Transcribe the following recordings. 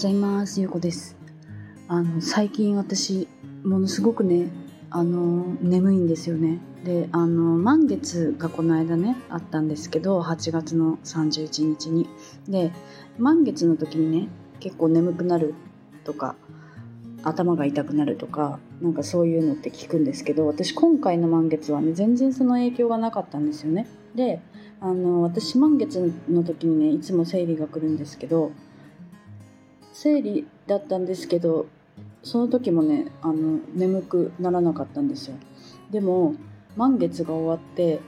ございます。ゆうこです。あの最近私ものすごくねあの眠いんですよね。であの満月がこの間ねあったんですけど8月の31日に。で満月の時にね結構眠くなるとか頭が痛くなるとかなんかそういうのって聞くんですけど私今回の満月はね全然その影響がなかったんですよね。であの私満月の時にねいつも生理が来るんですけど生理だったんですけどその時もねあの眠くならなかったんですよ。でも満月が終わって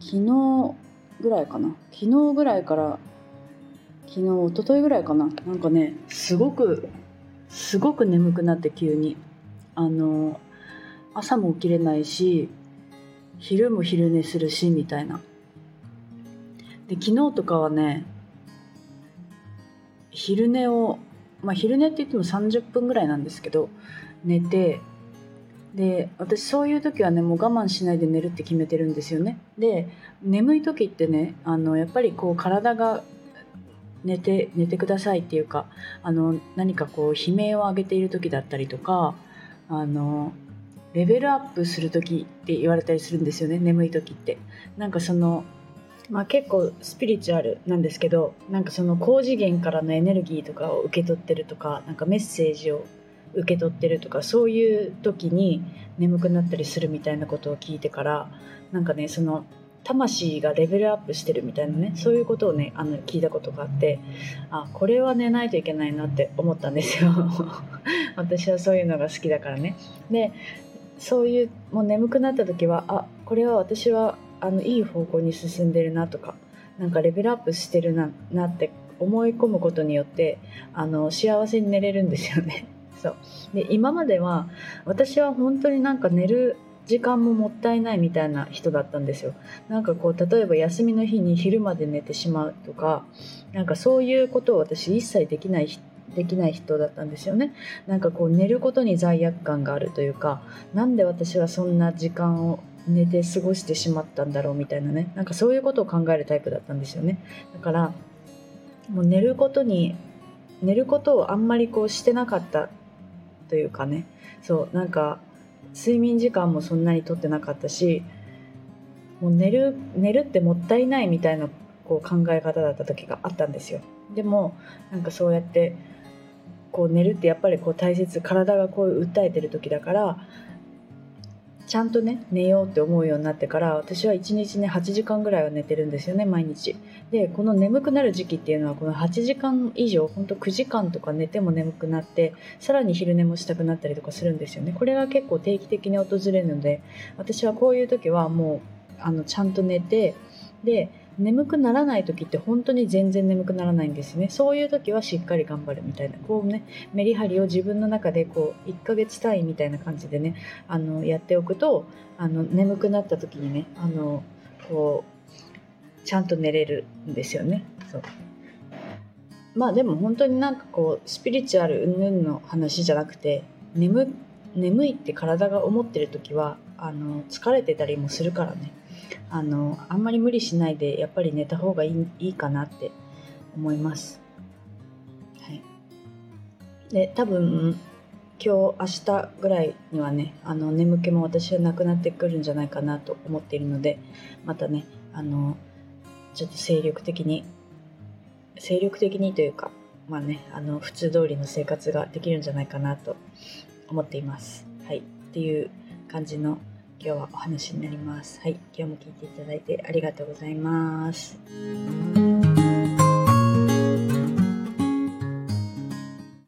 昨日ぐらいかな。昨日ぐらいから昨日一昨日ぐらいかな。なんかねすごくすごく眠くなって急に。あの朝も起きれないし昼も昼寝するしみたいな。で昨日とかはね昼寝をまあ昼寝って言っても30分ぐらいなんですけど寝てで私そういう時はねもう我慢しないで寝るって決めてるんですよね。で眠い時ってねあのやっぱりこう体が寝て寝てくださいっていうかあの何かこう悲鳴を上げている時だったりとかあのレベルアップする時って言われたりするんですよね眠い時って。なんかそのまあ、結構スピリチュアルなんですけどなんかその高次元からのエネルギーとかを受け取ってるとかなんかメッセージを受け取ってるとかそういう時に眠くなったりするみたいなことを聞いてからなんかねその魂がレベルアップしてるみたいなねそういうことをねあの聞いたことがあってあこれは寝ないといけないなって思ったんですよ。私はそういうのが好きだからね。でそういうもう眠くなった時はあこれは私はあのいい方向に進んでるなとかなんかレベルアップしてるななって思い込むことによってあの幸せに寝れるんですよね。そうで今までは私は本当になんか寝る時間ももったいないみたいな人だったんですよ。なんかこう例えば休みの日に昼まで寝てしまうとかなんかそういうことを私一切できないできない人だったんですよね。なんかこう寝ることに罪悪感があるというかなんで私はそんな時間を寝て過ごしてしまったんだろうみたいなね。なんかそういうことを考えるタイプだったんですよね。だからもう寝ることに寝ることをあんまりこうしてなかったというかね。そうなんか睡眠時間もそんなにとってなかったしもう寝る寝るってもったいないみたいなこう考え方だった時があったんですよ。でもなんかそうやってこう寝るってやっぱりこう大切体がこう訴えてる時だからちゃんとね寝ようって思うようになってから私は1日ね8時間ぐらいは寝てるんですよね毎日。でこの眠くなる時期っていうのはこの8時間以上ほんと9時間とか寝ても眠くなってさらに昼寝もしたくなったりとかするんですよね。これが結構定期的に訪れるので私はこういう時はもうあのちゃんと寝てで眠くならない時って本当に全然眠くならないんですね。そういう時はしっかり頑張るみたいな。こうねメリハリを自分の中でこう1ヶ月単位みたいな感じでねあのやっておくとあの眠くなった時にねあのこうちゃんと寝れるんですよね。そう。まあでも本当になんかこうスピリチュアル云々の話じゃなくて眠眠いって体が思ってる時はあの疲れてたりもするからね。あのあんまり無理しないでやっぱり寝た方がいいいいかなって思います。はい、で多分今日明日ぐらいにはねあの眠気も私はなくなってくるんじゃないかなと思っているのでまたねあのちょっと精力的に精力的にというかまあねあの普通通りの生活ができるんじゃないかなと思っています。はいっていう感じの今日はお話になります。はい、今日も聞いていただいてありがとうございます。